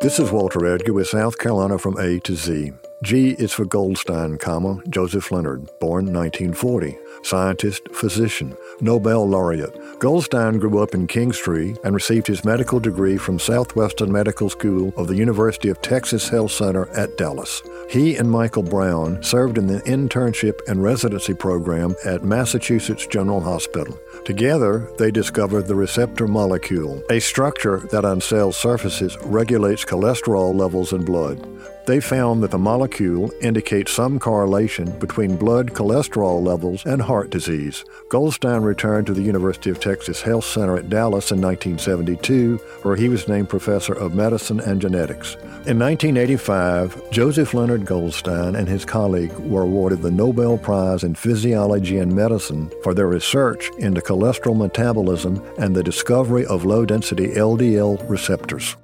This is Walter Edgar with South Carolina from A to Z. G is for Goldstein, comma, Joseph Leonard, born 1940, scientist, physician, Nobel laureate. Goldstein grew up in Kingstree and received his medical degree from Southwestern Medical School of the University of Texas Health Center at Dallas. He and Michael Brown served in the internship and residency program at Massachusetts General Hospital. Together, they discovered the receptor molecule, a structure that on cell surfaces regulates cholesterol levels in blood. They found that the molecule indicates some correlation between blood cholesterol levels and heart disease. Goldstein returned to the University of Texas Health Center at Dallas in 1972, where he was named professor of medicine and genetics. In 1985, Joseph Leonard Goldstein and his colleague were awarded the Nobel Prize in Physiology and Medicine for their research into cholesterol metabolism and the discovery of low density LDL receptors.